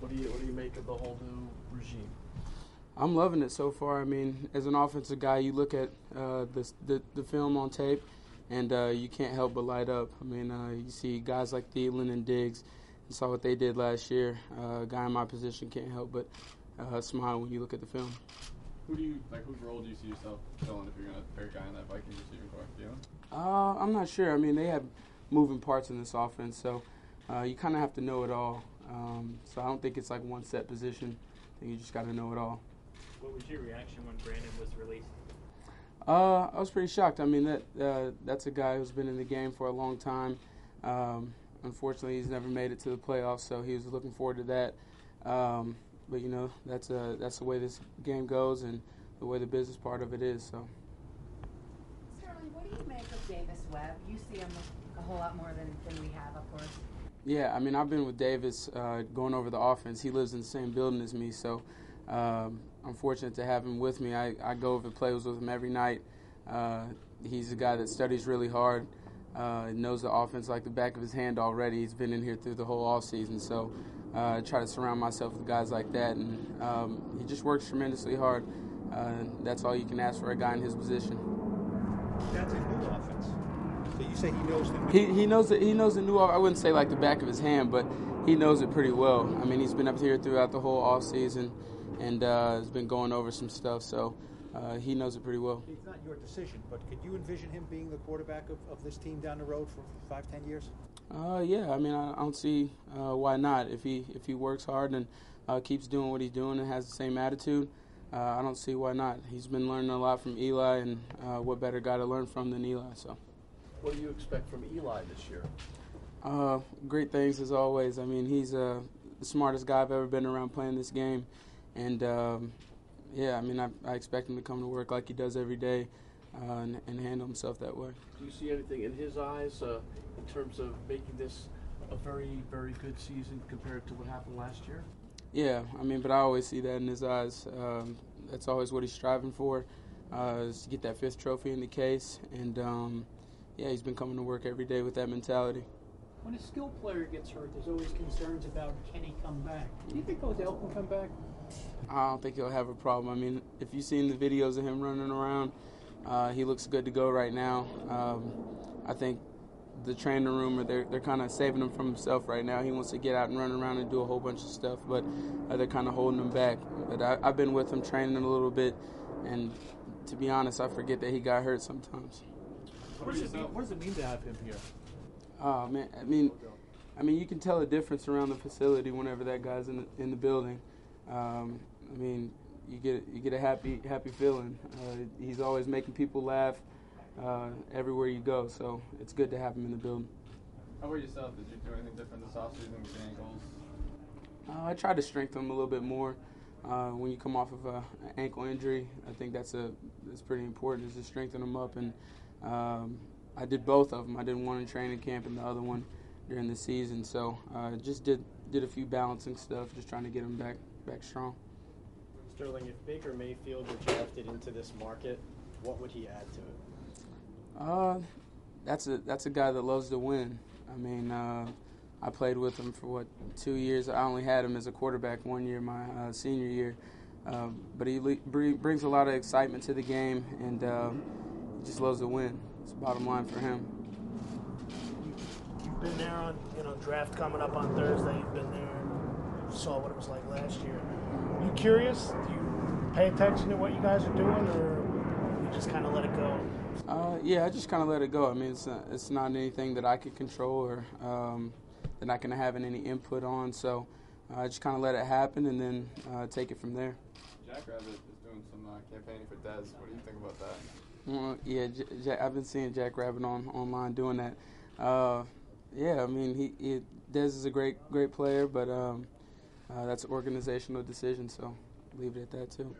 What do you what do you make of the whole new regime? I'm loving it so far. I mean, as an offensive guy, you look at uh, the, the, the film on tape, and uh, you can't help but light up. I mean, uh, you see guys like Thielen and Diggs. You saw what they did last year. Uh, a guy in my position can't help but uh, smile when you look at the film. Who do you like? Whose role do you see yourself filling if you're gonna pick a guy in that Vikings receiving corps? Thielen? Uh, I'm not sure. I mean, they have moving parts in this offense, so uh, you kind of have to know it all. Um, so I don't think it's like one set position. I think you just got to know it all. What was your reaction when Brandon was released? Uh, I was pretty shocked. I mean, that uh, that's a guy who's been in the game for a long time. Um, unfortunately, he's never made it to the playoffs, so he was looking forward to that. Um, but you know, that's uh, that's the way this game goes and the way the business part of it is. So. Sterling, what do you make of Davis Webb? You see him a whole lot more than, than we have, of course. Yeah, I mean, I've been with Davis uh, going over the offense. He lives in the same building as me, so um, I'm fortunate to have him with me. I, I go over plays with him every night. Uh, he's a guy that studies really hard, uh, knows the offense like the back of his hand already. He's been in here through the whole off season, so uh, I try to surround myself with guys like that, and um, he just works tremendously hard. Uh, that's all you can ask for a guy in his position. That's a new offense. So you say he knows the new He, he knows that he knows the new. I wouldn't say like the back of his hand, but he knows it pretty well. I mean, he's been up here throughout the whole off season, and uh, has been going over some stuff. So uh, he knows it pretty well. It's not your decision, but could you envision him being the quarterback of, of this team down the road for five, ten years? Uh, yeah, I mean, I, I don't see uh, why not. If he if he works hard and uh, keeps doing what he's doing and has the same attitude, uh, I don't see why not. He's been learning a lot from Eli, and uh, what better guy to learn from than Eli? So. What do you expect from Eli this year? Uh, great things as always. I mean, he's uh, the smartest guy I've ever been around playing this game, and um, yeah, I mean, I, I, expect him to come to work like he does every day uh, and, and, handle himself that way. Do you see anything in his eyes uh, in terms of making this a very, very good season compared to what happened last year? Yeah, I mean, but I always see that in his eyes. Um, that's always what he's striving for, uh, is to get that fifth trophy in the case, and. Um, yeah, he's been coming to work every day with that mentality. When a skilled player gets hurt, there's always concerns about can he come back. Do you think Odell can come back? I don't think he'll have a problem. I mean, if you've seen the videos of him running around, uh, he looks good to go right now. Um, I think the training room, or they're, they're kind of saving him from himself right now. He wants to get out and run around and do a whole bunch of stuff, but uh, they're kind of holding him back. But I, I've been with him training a little bit, and to be honest, I forget that he got hurt sometimes. What does, it mean, what does it mean to have him here? Oh man, I mean, I mean, you can tell a difference around the facility whenever that guy's in the, in the building. Um, I mean, you get you get a happy happy feeling. Uh, he's always making people laugh uh, everywhere you go, so it's good to have him in the building. How about yourself? Did you do anything different this offseason with your ankles? Uh, I tried to strengthen them a little bit more. Uh, when you come off of an ankle injury, I think that's a that's pretty important is to strengthen them up and um, I did both of them. I did one in training camp and the other one during the season. So uh, just did did a few balancing stuff, just trying to get them back back strong. Sterling, if Baker Mayfield were drafted into this market, what would he add to it? Uh, that's a that's a guy that loves to win. I mean, uh, I played with him for what two years. I only had him as a quarterback one year, my uh, senior year. Uh, but he le- brings a lot of excitement to the game, and uh, he just loves to win. It's the bottom line for him. You've been there on, you know, draft coming up on Thursday. You've been there. You saw what it was like last year. Are you curious? Do you pay attention to what you guys are doing, or you just kind of let it go? Uh, yeah, I just kind of let it go. I mean, it's not, it's not anything that I could control or um, that I can have any input on. So uh, I just kind of let it happen and then uh, take it from there. Jackrabbit is doing some uh, campaigning for Dez. What do you think about that? Well, yeah, J- J- I've been seeing Jackrabbit on online doing that. Uh, yeah, I mean, he, he Dez is a great great player, but um, uh, that's an organizational decision, so leave it at that too.